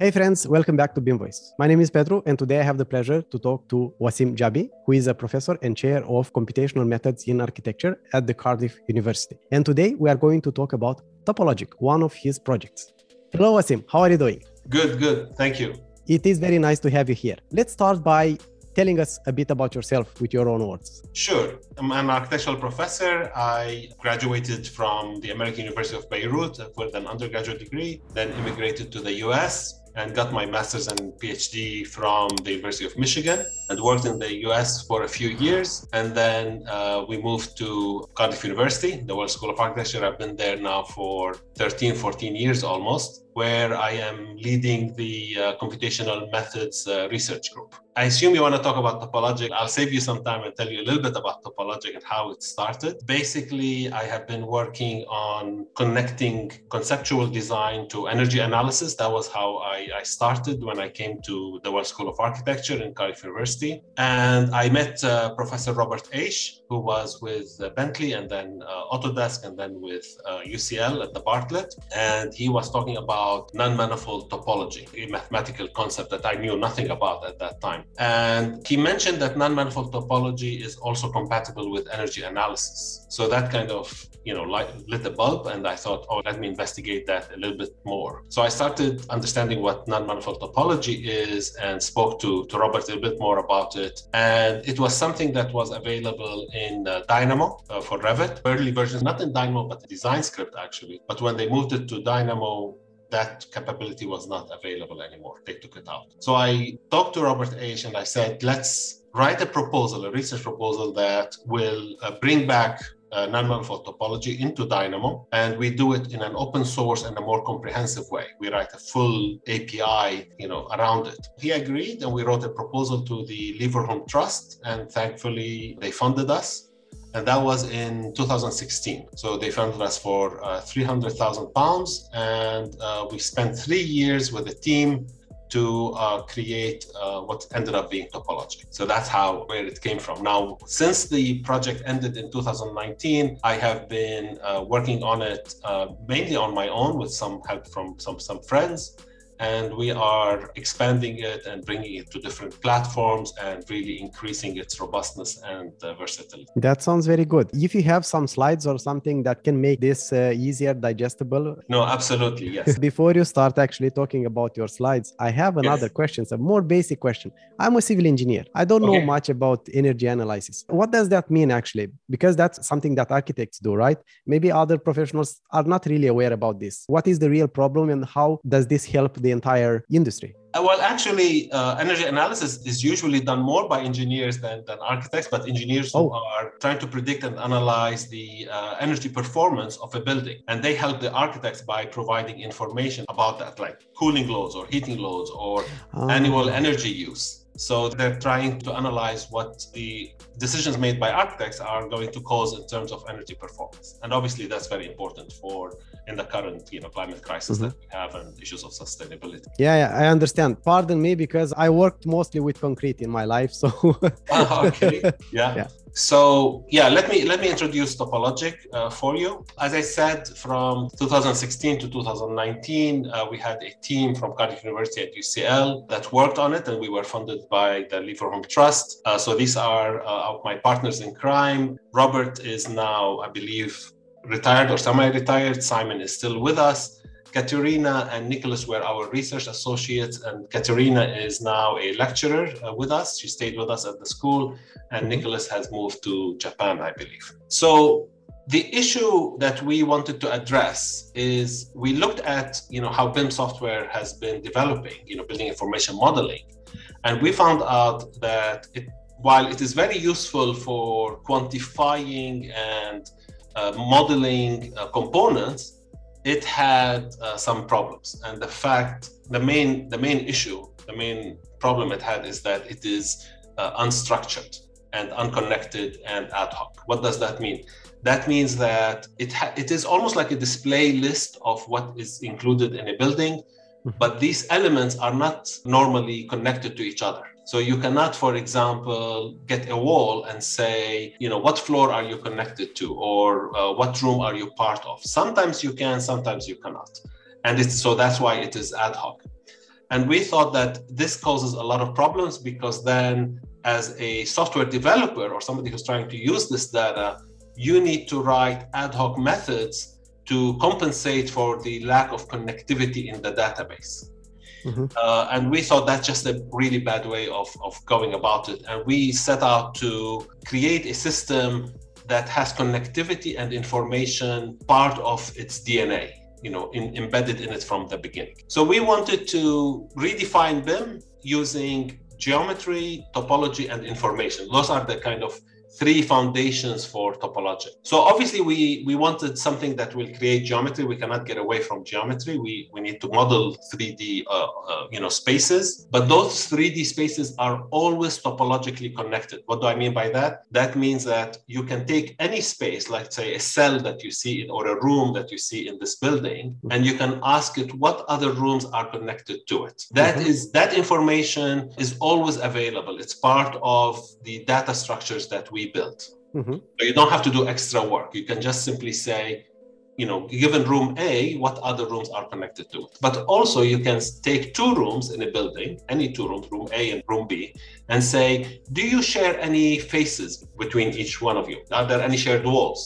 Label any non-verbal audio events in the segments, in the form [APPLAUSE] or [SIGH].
Hey friends, welcome back to BIM Voice. My name is Pedro, and today I have the pleasure to talk to Wasim Jabi, who is a professor and chair of computational methods in architecture at the Cardiff University. And today we are going to talk about Topologic, one of his projects. Hello, Wasim. How are you doing? Good, good. Thank you. It is very nice to have you here. Let's start by telling us a bit about yourself with your own words. Sure. I'm an architectural professor. I graduated from the American University of Beirut with an undergraduate degree, then immigrated to the US and got my master's and PhD from the University of Michigan and worked in the US for a few years. And then uh, we moved to Cardiff University, the Welsh School of Architecture. I've been there now for 13, 14 years almost where I am leading the uh, computational methods uh, research group. I assume you want to talk about Topologic. I'll save you some time and tell you a little bit about Topologic and how it started. Basically, I have been working on connecting conceptual design to energy analysis. That was how I, I started when I came to the Welsh School of Architecture in Cardiff University. And I met uh, Professor Robert Aish, who was with uh, Bentley and then uh, Autodesk and then with UCL uh, at the Bartlett. And he was talking about about non-manifold topology, a mathematical concept that I knew nothing about at that time. And he mentioned that non-manifold topology is also compatible with energy analysis. So that kind of you know light, lit the bulb and i thought oh let me investigate that a little bit more so i started understanding what non-manifold topology is and spoke to, to robert a bit more about it and it was something that was available in uh, dynamo uh, for revit early versions not in dynamo but the design script actually but when they moved it to dynamo that capability was not available anymore. They took it out. So I talked to Robert Aish and I said, let's write a proposal, a research proposal that will uh, bring back uh, non-manifold topology into Dynamo, and we do it in an open source and a more comprehensive way. We write a full API, you know, around it. He agreed, and we wrote a proposal to the Leverhulme Trust, and thankfully they funded us and that was in 2016. So they funded us for uh, 300,000 pounds, and uh, we spent three years with a team to uh, create uh, what ended up being Topologic. So that's how where it came from. Now, since the project ended in 2019, I have been uh, working on it uh, mainly on my own with some help from some some friends and we are expanding it and bringing it to different platforms and really increasing its robustness and uh, versatility. That sounds very good. If you have some slides or something that can make this uh, easier digestible. No, absolutely, yes. [LAUGHS] Before you start actually talking about your slides, I have another yes. question, a more basic question. I'm a civil engineer. I don't okay. know much about energy analysis. What does that mean actually? Because that's something that architects do, right? Maybe other professionals are not really aware about this. What is the real problem and how does this help the the entire industry? Uh, well, actually, uh, energy analysis is usually done more by engineers than, than architects, but engineers oh. are trying to predict and analyze the uh, energy performance of a building. And they help the architects by providing information about that, like cooling loads or heating loads or oh. annual energy use. So they're trying to analyze what the decisions made by architects are going to cause in terms of energy performance. And obviously that's very important for in the current, you know, climate crisis mm-hmm. that we have and issues of sustainability. Yeah, yeah, I understand. Pardon me because I worked mostly with concrete in my life. So oh, okay. [LAUGHS] Yeah. yeah. So yeah, let me let me introduce Topologic uh, for you. As I said, from 2016 to 2019, uh, we had a team from Cardiff University at UCL that worked on it, and we were funded by the Leverhulme Trust. Uh, so these are uh, my partners in crime. Robert is now, I believe, retired or semi-retired. Simon is still with us. Katerina and Nicholas were our research associates, and Katerina is now a lecturer uh, with us. She stayed with us at the school, and mm-hmm. Nicholas has moved to Japan, I believe. So the issue that we wanted to address is we looked at you know how BIM software has been developing, you know, building information modeling, and we found out that it, while it is very useful for quantifying and uh, modeling uh, components it had uh, some problems. And the fact the main the main issue the main problem it had is that it is uh, unstructured and unconnected and ad hoc. What does that mean? That means that it ha- it is almost like a display list of what is included in a building mm-hmm. but these elements are not normally connected to each other so you cannot, for example, get a wall and say, you know, what floor are you connected to or uh, what room are you part of? Sometimes you can, sometimes you cannot. And it's, so that's why it is ad hoc. And we thought that this causes a lot of problems because then, as a software developer or somebody who's trying to use this data, you need to write ad hoc methods to compensate for the lack of connectivity in the database. Mm-hmm. Uh, and we thought that's just a really bad way of, of going about it. And we set out to create a system that has connectivity and information part of its DNA you know in, embedded in it from the beginning so we wanted to redefine bim using geometry topology and information those are the kind of three foundations for topology. So obviously we, we wanted something that will create geometry. We cannot get away from geometry. We, we need to model 3D uh, uh, you know, spaces, but those 3D spaces are always topologically connected. What do I mean by that? That means that you can take any space, like say a cell that you see in, or a room that you see in this building, and you can ask it what other rooms are connected to it. That mm-hmm. is that information is always available. It's part of the data structures that we we built. Mm-hmm. So you don't have to do extra work. You can just simply say, you know, given room A, what other rooms are connected to it. But also you can take two rooms in a building, any two rooms, room A and room B, and say, do you share any faces between each one of you? Are there any shared walls?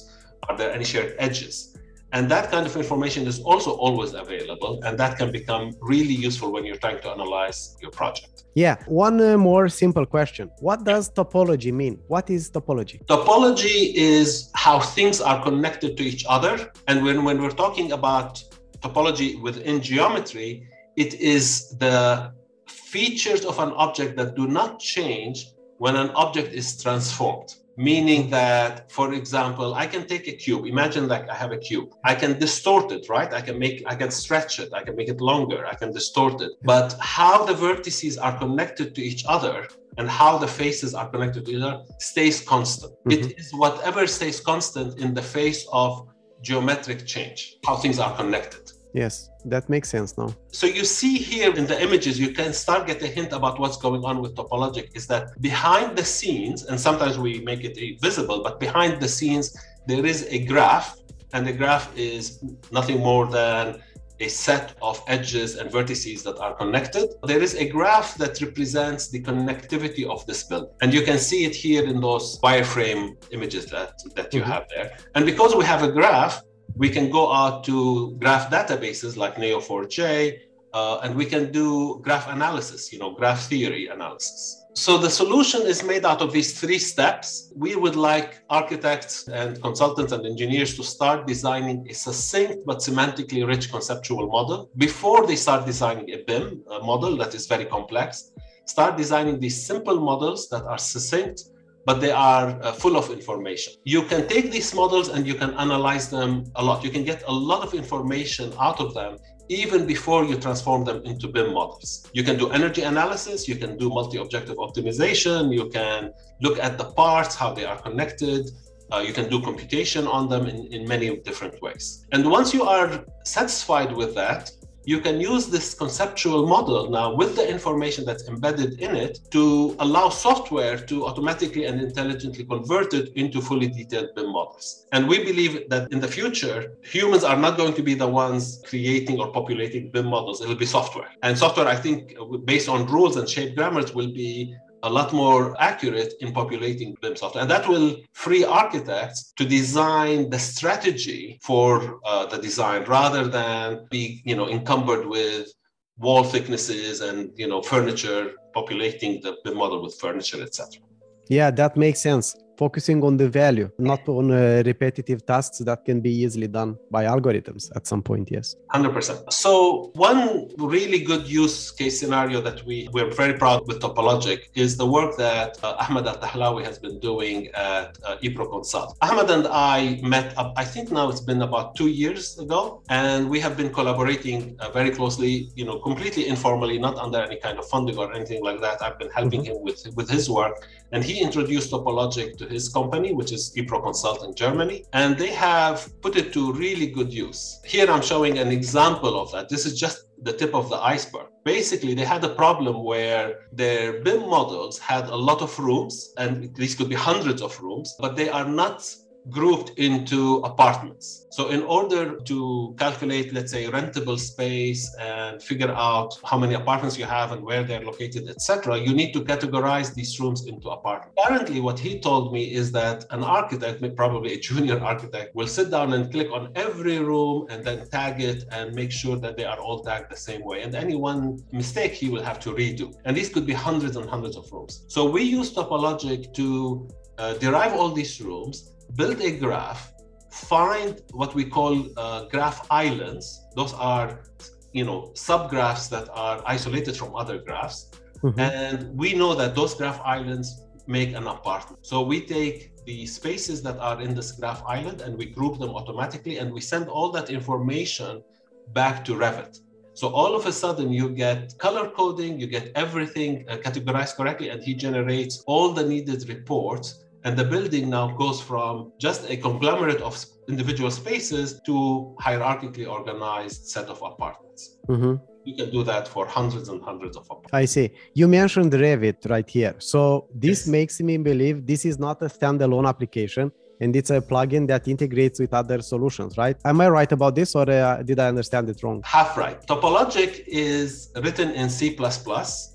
Are there any shared edges? And that kind of information is also always available, and that can become really useful when you're trying to analyze your project. Yeah, one uh, more simple question. What does topology mean? What is topology? Topology is how things are connected to each other. And when, when we're talking about topology within geometry, it is the features of an object that do not change when an object is transformed meaning that for example i can take a cube. Imagine like i have a cube. I can distort it right? I can make i can stretch it. I can make it longer. I can distort it. But how the vertices are connected to each other and how the faces are connected to each other stays constant. Mm-hmm. it is whatever stays constant in the face of geometric change how things are connected Yes, that makes sense now. So you see here in the images, you can start get a hint about what's going on with topologic is that behind the scenes, and sometimes we make it visible, but behind the scenes, there is a graph, and the graph is nothing more than a set of edges and vertices that are connected. There is a graph that represents the connectivity of this build. And you can see it here in those wireframe images that, that you mm-hmm. have there. And because we have a graph, we can go out to graph databases like Neo4j, uh, and we can do graph analysis, you know, graph theory analysis. So the solution is made out of these three steps. We would like architects and consultants and engineers to start designing a succinct but semantically rich conceptual model before they start designing a BIM a model that is very complex. Start designing these simple models that are succinct but they are uh, full of information. You can take these models and you can analyze them a lot. You can get a lot of information out of them even before you transform them into BIM models. You can do energy analysis, you can do multi objective optimization, you can look at the parts, how they are connected. Uh, you can do computation on them in, in many different ways. And once you are satisfied with that, you can use this conceptual model now with the information that's embedded in it to allow software to automatically and intelligently convert it into fully detailed BIM models. And we believe that in the future, humans are not going to be the ones creating or populating BIM models. It'll be software. And software, I think, uh, based on rules and shape grammars, will be a lot more accurate in populating BIM software. And that will free architects to design the strategy for uh, the design rather than be, you know, encumbered with wall thicknesses and, you know, furniture, populating the BIM model with furniture, etc. Yeah, that makes sense focusing on the value, not on uh, repetitive tasks that can be easily done by algorithms at some point. Yes. 100%. So, one really good use case scenario that we, we're very proud with Topologic is the work that uh, Ahmed Al Tahlawi has been doing at uh, ePro Consult. Ahmed and I met, up, I think now it's been about two years ago, and we have been collaborating uh, very closely, you know, completely informally, not under any kind of funding or anything like that. I've been helping mm-hmm. him with, with his work, and he introduced Topologic to his company, which is ePro Consult in Germany, and they have put it to really good use. Here I'm showing an example of that. This is just the tip of the iceberg. Basically, they had a problem where their BIM models had a lot of rooms, and these could be hundreds of rooms, but they are not grouped into apartments. So, in order to calculate, let's say, rentable space and figure out how many apartments you have and where they're located, etc., you need to categorize these rooms into apartments. Currently, what he told me is that an architect, probably a junior architect, will sit down and click on every room and then tag it and make sure that they are all tagged the same way. And any one mistake, he will have to redo. And these could be hundreds and hundreds of rooms. So, we use Topologic to uh, derive all these rooms build a graph, find what we call uh, graph islands. Those are, you know, subgraphs that are isolated from other graphs. Mm-hmm. And we know that those graph islands make an apartment. So we take the spaces that are in this graph island and we group them automatically and we send all that information back to Revit. So all of a sudden you get color coding, you get everything uh, categorized correctly, and he generates all the needed reports and the building now goes from just a conglomerate of individual spaces to hierarchically organized set of apartments. Mm-hmm. You can do that for hundreds and hundreds of apartments. I see. You mentioned Revit right here. So this yes. makes me believe this is not a standalone application and it's a plugin that integrates with other solutions, right? Am I right about this or uh, did I understand it wrong? Half right. Topologic is written in C++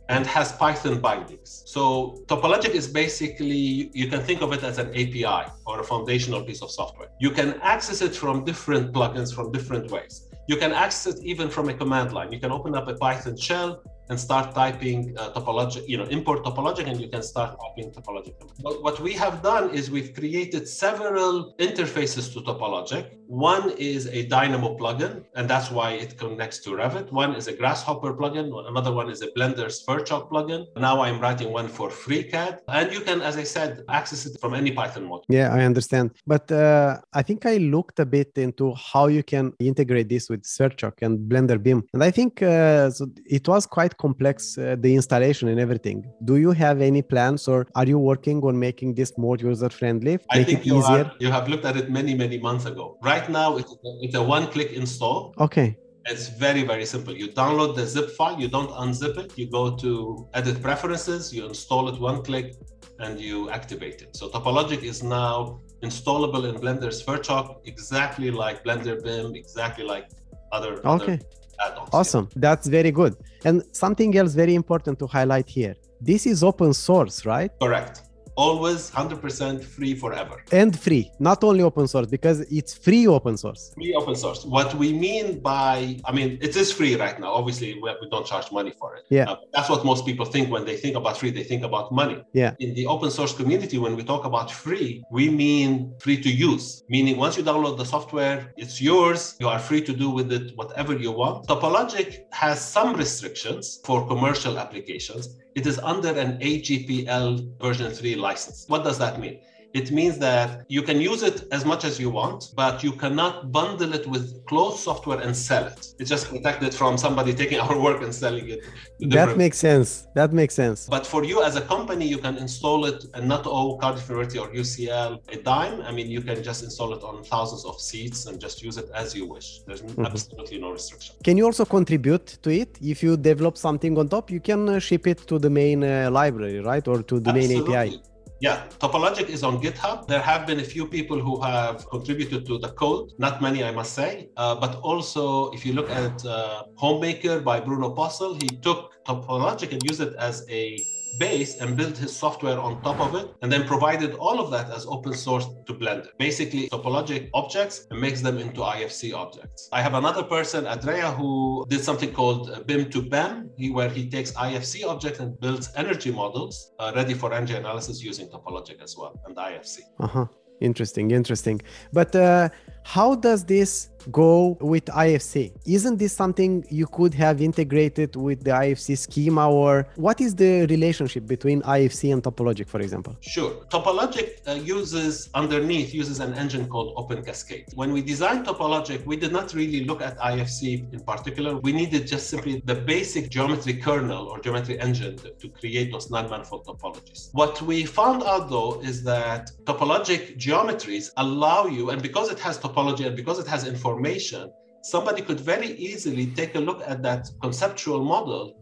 and has Python bindings. So Topologic is basically, you can think of it as an API or a foundational piece of software. You can access it from different plugins from different ways. You can access it even from a command line. You can open up a Python shell, and start typing uh, topologic, you know, import topologic, and you can start typing topologic. But what we have done is we've created several interfaces to topologic. One is a Dynamo plugin, and that's why it connects to Revit. One is a Grasshopper plugin. Another one is a Blender Sverchok plugin. Now I'm writing one for FreeCAD, and you can, as I said, access it from any Python module. Yeah, I understand. But uh, I think I looked a bit into how you can integrate this with Sverchok and Blender BIM, and I think uh, so it was quite complex uh, the installation and everything. Do you have any plans or are you working on making this more user friendly i think you, easier? Are, you have looked at it many many months ago. Right now it's a, it's a one click install. Okay. It's very very simple. You download the zip file. You don't unzip it. You go to edit preferences. You install it one click and you activate it. So topologic is now installable in Blender's Sverchok exactly like blender bim exactly like other okay. other add-ons. Awesome. Yeah. That's very good. And something else very important to highlight here. This is open source, right? Correct always 100% free forever. And free, not only open source, because it's free open source. Free open source. What we mean by, I mean, it is free right now. Obviously, we, don't charge money for it. Yeah. Uh, that's what most people think when they think about free, they think about money. Yeah. In the open source community, when we talk about free, we mean free to use, meaning once you download the software, it's yours. You are free to do with it whatever you want. Topologic has some restrictions for commercial applications it is under an AGPL version 3 license. What does that mean? It means that you can use it as much as you want, but you cannot bundle it with closed software and sell it. It's just protected from somebody taking [LAUGHS] our work and selling it. That makes sense. That makes sense. But for you as a company, you can install it and not owe Cardiff University or UCL a dime. I mean, you can just install it on thousands of seats and just use it as you wish. There's mm-hmm. absolutely no restriction. Can you also contribute to it? If you develop something on top, you can uh, ship it to the main uh, library, right? Or to the absolutely. main API. Yeah, Topologic is on GitHub. There have been a few people who have contributed to the code, not many, I must say. Uh, but also, if you look at uh, Homemaker by Bruno Postle, he took Topologic and used it as a base and built his software on top of it and then provided all of that as open source to Blender. Basically, topologic objects and makes them into IFC objects. I have another person, Andrea, who did something called BIM to BEM, where he takes IFC objects and builds energy models uh, ready for energy analysis using topologic as well and IFC. Uh-huh. Interesting, interesting. But uh, how does this go with IFC? Isn't this something you could have integrated with the IFC schema, or what is the relationship between IFC and Topologic, for example? Sure. Topologic uh, uses underneath uses an engine called Open Cascade. When we designed Topologic, we did not really look at IFC in particular. We needed just simply the basic geometry kernel or geometry engine to, create those non-manifold topologies. What we found out though is that topologic geometries allow you, and because it has topology and because it has information, somebody could very easily take a look at that conceptual model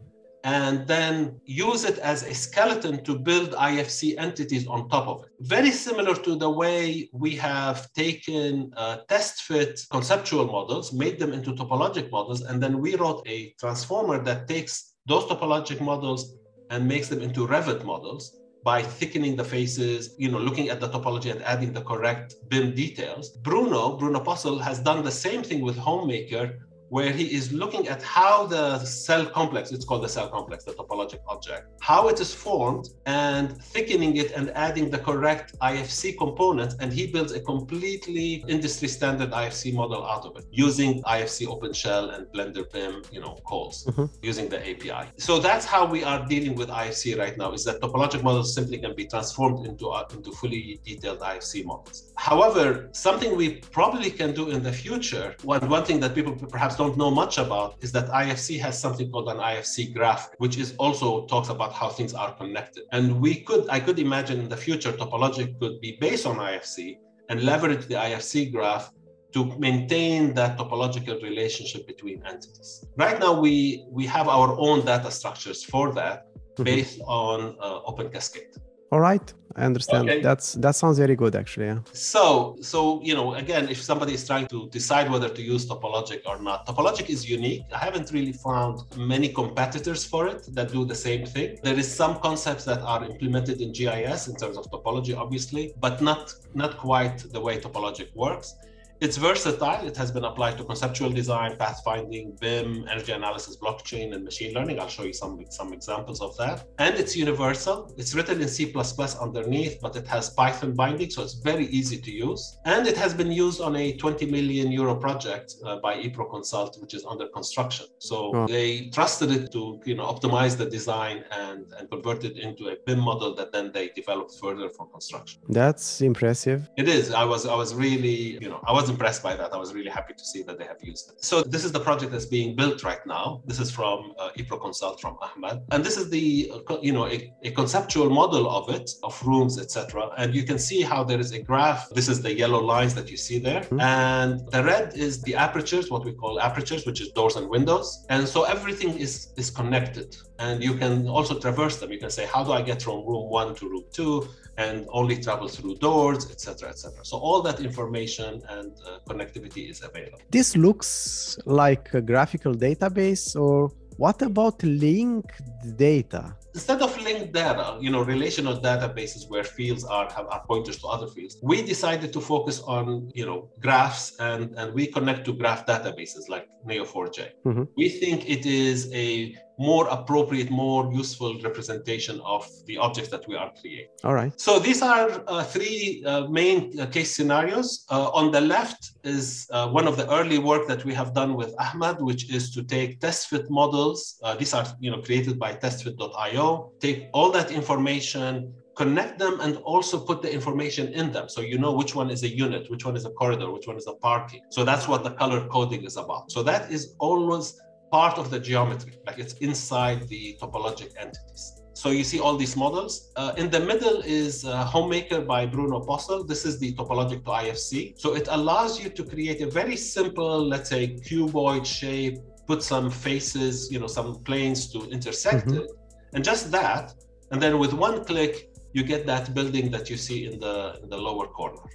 and then use it as a skeleton to build IFC entities on top of it. Very similar to the way we have taken uh, test fit conceptual models, made them into topologic models, and then we wrote a transformer that takes those topologic models and makes them into Revit models by thickening the faces, you know, looking at the topology and adding the correct BIM details. Bruno, Bruno Postle, has done the same thing with Homemaker where he is looking at how the cell complex, it's called the cell complex, the topologic object, how it is formed and thickening it and adding the correct IFC components. And he builds a completely industry standard IFC model out of it using IFC OpenShell and Blender BIM, you know, calls mm-hmm. using the API. So that's how we are dealing with IFC right now is that topologic models simply can be transformed into, uh, into fully detailed IFC models. However, something we probably can do in the future, one, one thing that people perhaps don't know much about is that IFC has something called an IFC graph, which is also talks about how things are connected. And we could, I could imagine in the future, topologic could be based on IFC and leverage the IFC graph to maintain that topological relationship between entities. Right now, we, we have our own data structures for that mm-hmm. based on uh, Open Cascade. All right, I understand. Okay. That's that sounds very good, actually. Yeah. So, so you know, again, if somebody is trying to decide whether to use Topologic or not, Topologic is unique. I haven't really found many competitors for it that do the same thing. There is some concepts that are implemented in GIS in terms of topology, obviously, but not not quite the way Topologic works. It's versatile. It has been applied to conceptual design, pathfinding, BIM, energy analysis, blockchain, and machine learning. I'll show you some, some examples of that. And it's universal. It's written in C++ underneath, but it has Python binding, so it's very easy to use. And it has been used on a 20 million euro project uh, by eProConsult, which is under construction. So oh. they trusted it to you know optimize the design and, and convert it into a BIM model that then they developed further for construction. That's impressive. It is. I was I was really, you know, I was was impressed by that. I was really happy to see that they have used it. So this is the project that's being built right now. This is from uh, eProConsult from Ahmed, and this is the uh, you know a, a conceptual model of it of rooms, etc. And you can see how there is a graph. This is the yellow lines that you see there, mm-hmm. and the red is the apertures, what we call apertures, which is doors and windows. And so everything is is connected, and you can also traverse them. You can say, how do I get from room one to room two? and only travel through doors, etc., etc. So all that information and uh, connectivity is available. This looks like a graphical database, or what about linked data? Instead of linked data, you know, relational databases where fields are have are pointers to other fields, we decided to focus on, you know, graphs and and we connect to graph databases like Neo4j. Mm-hmm. We think it is a more appropriate, more useful representation of the objects that we are creating. All right. So these are uh, three uh, main uh, case scenarios. Uh, on the left is uh, one of the early work that we have done with Ahmed, which is to take test fit models. Uh, these are you know created by testfit.io. Take all that information, connect them and also put the information in them so you know which one is a unit which one is a corridor which one is a parking so that's what the color coding is about so that is always part of the geometry, like it's inside the topologic entities. So you see all these models. Uh, in the middle is uh, Homemaker by Bruno Postle. This is the topologic to IFC. So it allows you to create a very simple, let's say, cuboid shape, put some faces, you know, some planes to intersect mm-hmm. it, and just that. And then with one click, you get that building that you see in the in the lower corner.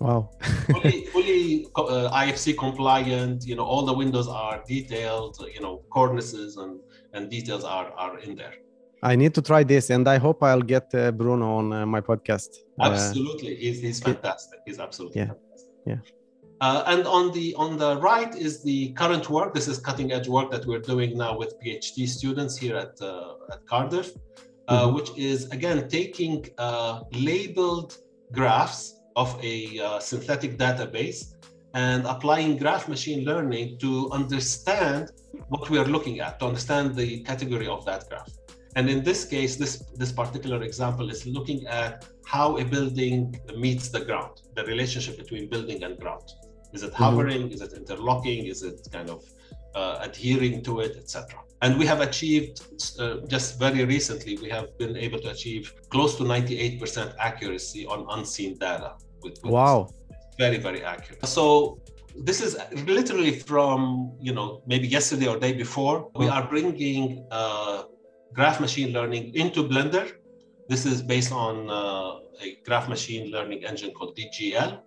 Wow. fully, fully uh, IFC compliant. You know, all the windows are detailed. You know, cornices and and details are are in there. I need to try this, and I hope I'll get uh, Bruno on uh, my podcast. Uh, absolutely, he's, he's fantastic. He's absolutely yeah, fantastic. yeah. Uh, and on the on the right is the current work. This is cutting edge work that we're doing now with PhD students here at uh, at Cardiff, mm-hmm. which is again taking labeled graphs of a uh, synthetic database and applying graph machine learning to understand what we are looking at, to understand the category of that graph. And in this case, this, this particular example is looking at how a building meets the ground, the relationship between building and ground. Is it mm-hmm. hovering? Mm-hmm. Is it interlocking? Is it kind of uh, adhering to it, etc. And we have achieved uh, just very recently, we have been able to achieve close to 98% accuracy on unseen data with, with wow. Very very accurate. So this is literally from you know maybe yesterday or day before we are bringing uh, graph machine learning into Blender. This is based on uh, a graph machine learning engine called DGL,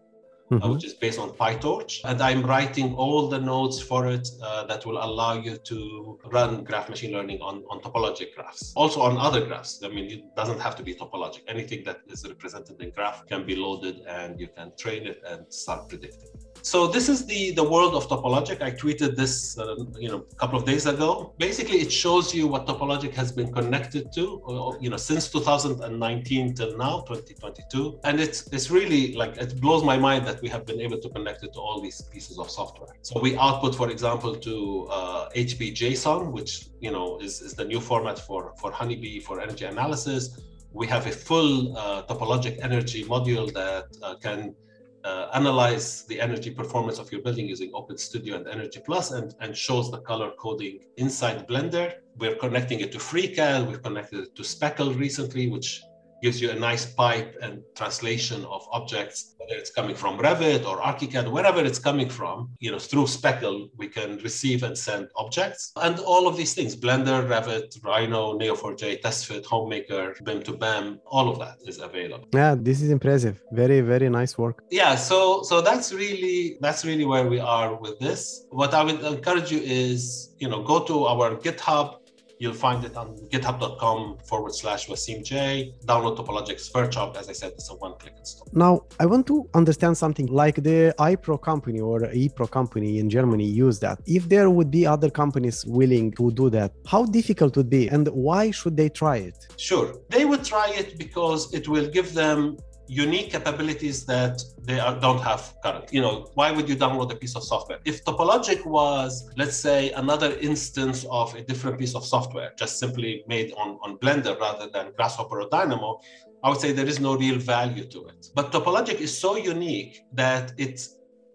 mm-hmm. which is based on PyTorch. And I'm writing all the nodes for it uh, that will allow you to run graph machine learning on, on topologic graphs. Also on other graphs. I mean, it doesn't have to be topologic. Anything that is represented in graph can be loaded and you can train it and start predicting so this is the the world of topologic. I tweeted this uh, you know a couple of days ago. Basically it shows you what topologic has been connected to you know since 2019 till now 2022 and it's it's really like it blows my mind that we have been able to connect it to all these pieces of software. So we output for example to uh, hp json which you know is, is the new format for for honeybee for energy analysis. We have a full uh, topologic energy module that uh, can uh, analyze the energy performance of your building using Open Studio and Energy Plus and, and shows the color coding inside Blender. We're connecting it to FreeCAD, we've connected it to Speckle recently, which gives you a nice pipe and translation of objects, whether it's coming from Revit or ArchiCAD, wherever it's coming from, you know, through Speckle, we can receive and send objects. And all of these things, Blender, Revit, Rhino, Neo4j, TestFit, HomeMaker, BIM to BAM, all of that is available. Yeah, this is impressive. Very, very nice work. Yeah, so so that's really that's really where we are with this. What I would encourage you is, you know, go to our GitHub, You'll find it on github.com forward slash Wasim J. Download Topologic's Workshop. As I said, it's a one click install. Now, I want to understand something like the iPro company or ePro company in Germany use that. If there would be other companies willing to do that, how difficult would be and why should they try it? Sure. They would try it because it will give them unique capabilities that they are, don't have currently. You know, why would you download a piece of software? If Topologic was, let's say, another instance of a different piece of software, just simply made on, on Blender rather than Grasshopper or Dynamo, I would say there is no real value to it. But Topologic is so unique that it,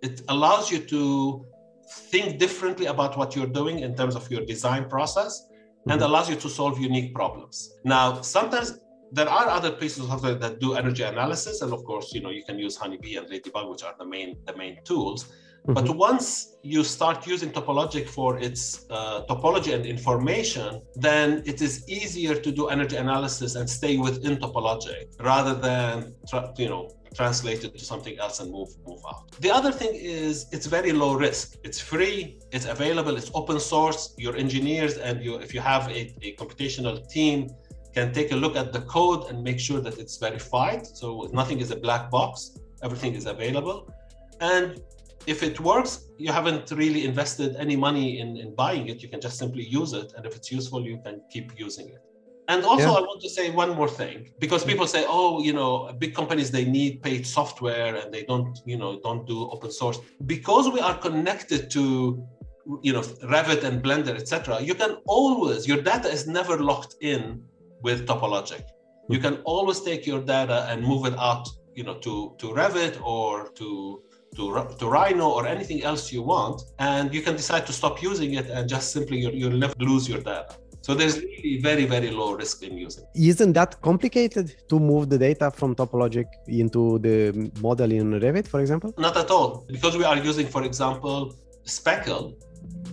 it allows you to think differently about what you're doing in terms of your design process and mm-hmm. allows you to solve unique problems. Now, sometimes there are other pieces of software that do energy analysis, and of course, you know, you can use Honeybee and Ladybug, which are the main the main tools. Mm-hmm. But once you start using Topologic for its uh, topology and information, then it is easier to do energy analysis and stay within Topologic rather than you know translate it to something else and move move out. The other thing is it's very low risk. It's free, it's available, it's open source. Your engineers and you, if you have a, a computational team can take a look at the code and make sure that it's verified. So nothing is a black box, everything is available. And if it works, you haven't really invested any money in, in buying it. You can just simply use it. And if it's useful, you can keep using it. And also, yeah. I want to say one more thing because mm-hmm. people say, "Oh, you know, big companies they need paid software and they don't, you know, don't do open source." Because we are connected to, you know, Revit and Blender, etc. You can always your data is never locked in with Topologic. You can always take your data and move it out, you know, to, to Revit or to, to, to Rhino or anything else you want. And you can decide to stop using it and just simply you, you'll never lose your data. So there's really very, very low risk in using. Isn't that complicated to move the data from Topologic into the model in Revit, for example? Not at all. Because we are using, for example, Speckle,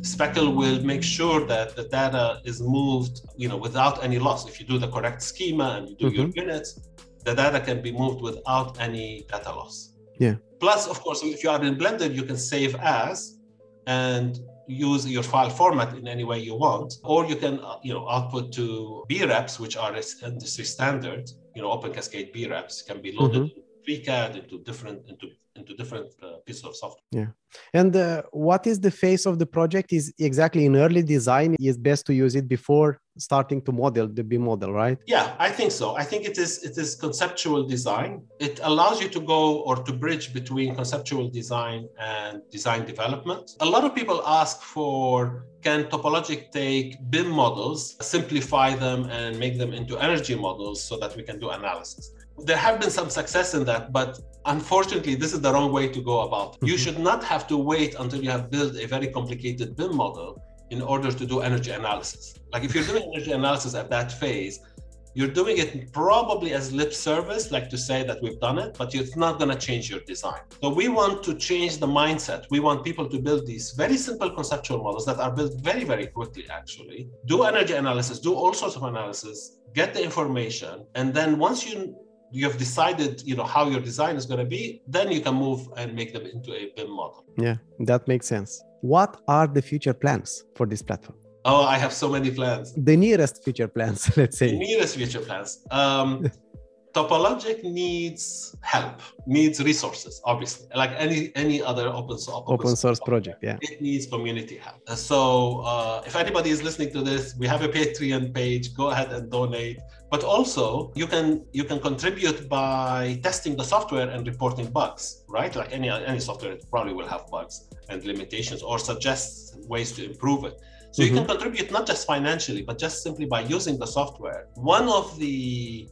Speckle will make sure that the data is moved, you know, without any loss. If you do the correct schema and you do mm-hmm. your units, the data can be moved without any data loss. Yeah. Plus, of course, if you are in Blender, you can save as and use your file format in any way you want, or you can, uh, you know, output to BREPs, which are industry standard. You know, Open Cascade BREPs can be loaded mm-hmm. FreeCAD into different into into different uh, pieces of software. Yeah. And uh, what is the phase of the project? Is exactly in early design. Is best to use it before starting to model the BIM model, right? Yeah, I think so. I think it is it is conceptual design. It allows you to go or to bridge between conceptual design and design development. A lot of people ask for can Topologic take BIM models, simplify them, and make them into energy models so that we can do analysis? there have been some success in that, but unfortunately, this is the wrong way to go about. It. You mm-hmm. should not have to wait until you have built a very complicated BIM model in order to do energy analysis. Like if you're doing energy analysis at that phase, you're doing it probably as lip service, like to say that we've done it, but it's not going to change your design. So we want to change the mindset. We want people to build these very simple conceptual models that are built very, very quickly, actually. Do energy analysis, do all sorts of analysis, get the information, and then once you you have decided you know how your design is going to be then you can move and make them into a BIM model yeah that makes sense what are the future plans for this platform Oh, I have so many plans. The nearest future plans, [LAUGHS] let's say. The nearest future plans. Um, [LAUGHS] Topologic needs help, needs resources, obviously, like any any other open source open, open source project. Yeah, it needs community help. So uh, if anybody is listening to this, we have a Patreon page. Go ahead and donate. But also, you can you can contribute by testing the software and reporting bugs. Right, like any any software, probably will have bugs and limitations, or suggest ways to improve it. So mm-hmm. you can mm-hmm. contribute not just financially, but just simply by using the software. One of the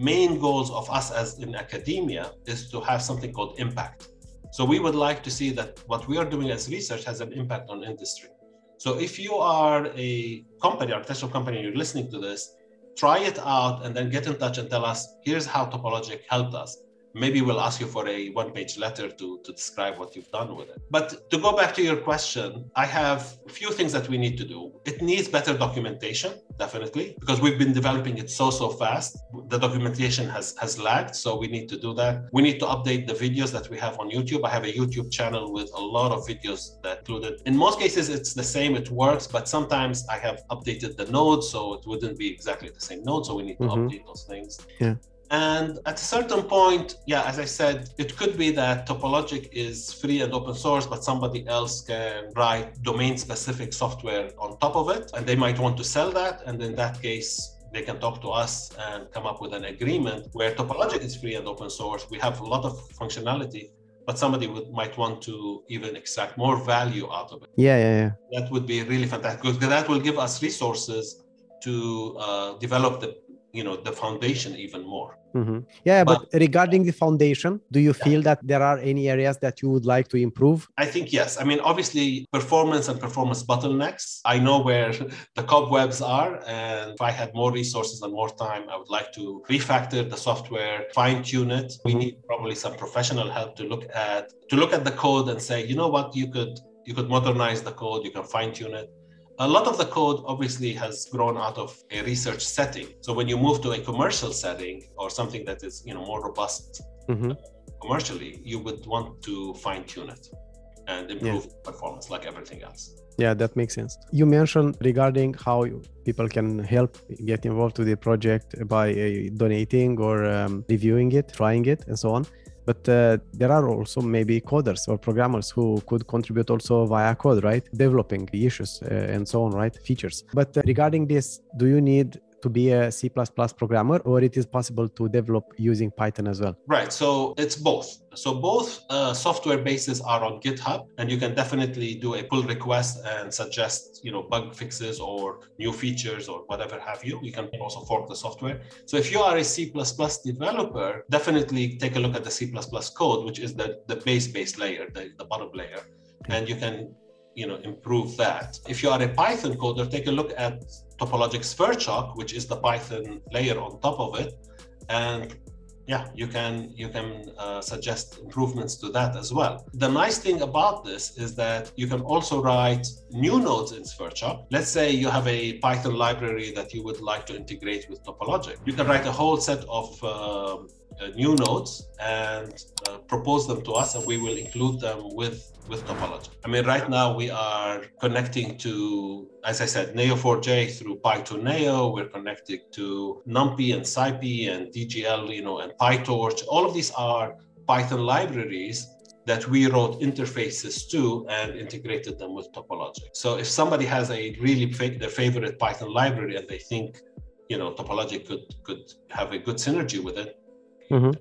main goals of us as in academia is to have something called impact. So we would like to see that what we are doing as research has an impact on industry. So if you are a company, architectural company, you're listening to this, try it out and then get in touch and tell us, here's how Topologic helped us maybe we'll ask you for a one page letter to, to describe what you've done with it. But to go back to your question, I have a few things that we need to do. It needs better documentation, definitely, because we've been developing it so, so fast. The documentation has, has lagged, so we need to do that. We need to update the videos that we have on YouTube. I have a YouTube channel with a lot of videos that included. In most cases, it's the same, it works, but sometimes I have updated the nodes, so it wouldn't be exactly the same node, so we need to mm-hmm. update those things. Yeah. And at a certain point, yeah, as I said, it could be that Topologic is free and open source, but somebody else can write domain specific software on top of it. And they might want to sell that. And in that case, they can talk to us and come up with an agreement where Topologic is free and open source. We have a lot of functionality, but somebody would might want to even extract more value out of it. Yeah, yeah, yeah. That would be really fantastic because that will give us resources to uh, develop the you know the foundation even more. Mm-hmm. yeah but, but, regarding the foundation do you feel that there are any areas that you would like to improve? I think yes. I mean obviously performance and performance bottlenecks. I know where [LAUGHS] the cobwebs are and if i had more resources and more time i would like to refactor the software fine tune it. We mm-hmm. need probably some professional help to look at to look at the code and say you know what? You could you could modernize the code. You can fine tune it a lot of the code obviously has grown out of a research setting. So when you move to a commercial setting or something that is you know more robust mm-hmm. commercially, you would want to fine tune it and improve yeah. performance like everything else. Yeah, that makes sense. You mentioned regarding how people can help get involved with the project by uh, donating or um, reviewing it, trying it, and so on but uh, there are also maybe coders or programmers who could contribute also via code right? Developing issues uh, and so on right? Features. But uh, regarding this do you need to be a C++ programmer or it is possible to develop using Python as well? Right. So it's both. So both uh, software bases are on GitHub and you can definitely do a pull request and suggest, you know, bug fixes or new features or whatever have you. You can also fork the software. So if you are a C++ developer, definitely take a look at the C++ code, which is the, the base base layer, the, the bottom layer. And you can you know improve that if you are a python coder take a look at topologic Sverchok, which is the python layer on top of it. And yeah you can you can uh, suggest improvements to that as well. The nice thing about this is that you can also write new nodes in Sverchok. let's say you have a python library that you would like to integrate with topologic. You can write a whole set of uh, new nodes and uh, propose them to us and we will include them with with Topologic. I mean right now we are connecting to as i said neo4j through python neo. We're connected to numpy and scipy and dgl you know and pytorch. All of these are python libraries that we wrote interfaces to and integrated them with Topologic. so if somebody has a really fa- their favorite python library and they think you know topologic could could have a good synergy with it mm-hmm.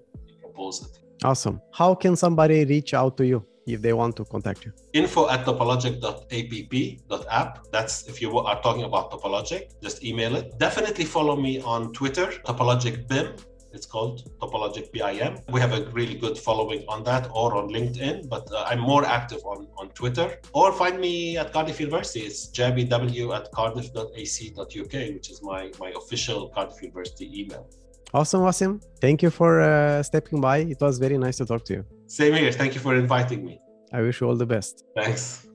propose it. Awesome. How can somebody reach out to you if they want to contact you? Info at topologic.app. That's if you are talking about Topologic, just email it. Definitely follow me on Twitter, Topologic BIM. It's called Topologic BIM. We have a really good following on that or on LinkedIn, but uh, I'm more active on, on Twitter. Or find me at Cardiff University. It's jbw at cardiff.ac.uk, which is my, my official Cardiff University email. Awesome, Wasim. Thank you for uh, stepping by. It was very nice to talk to you. Same here. Thank you for inviting me. I wish you all the best. Thanks.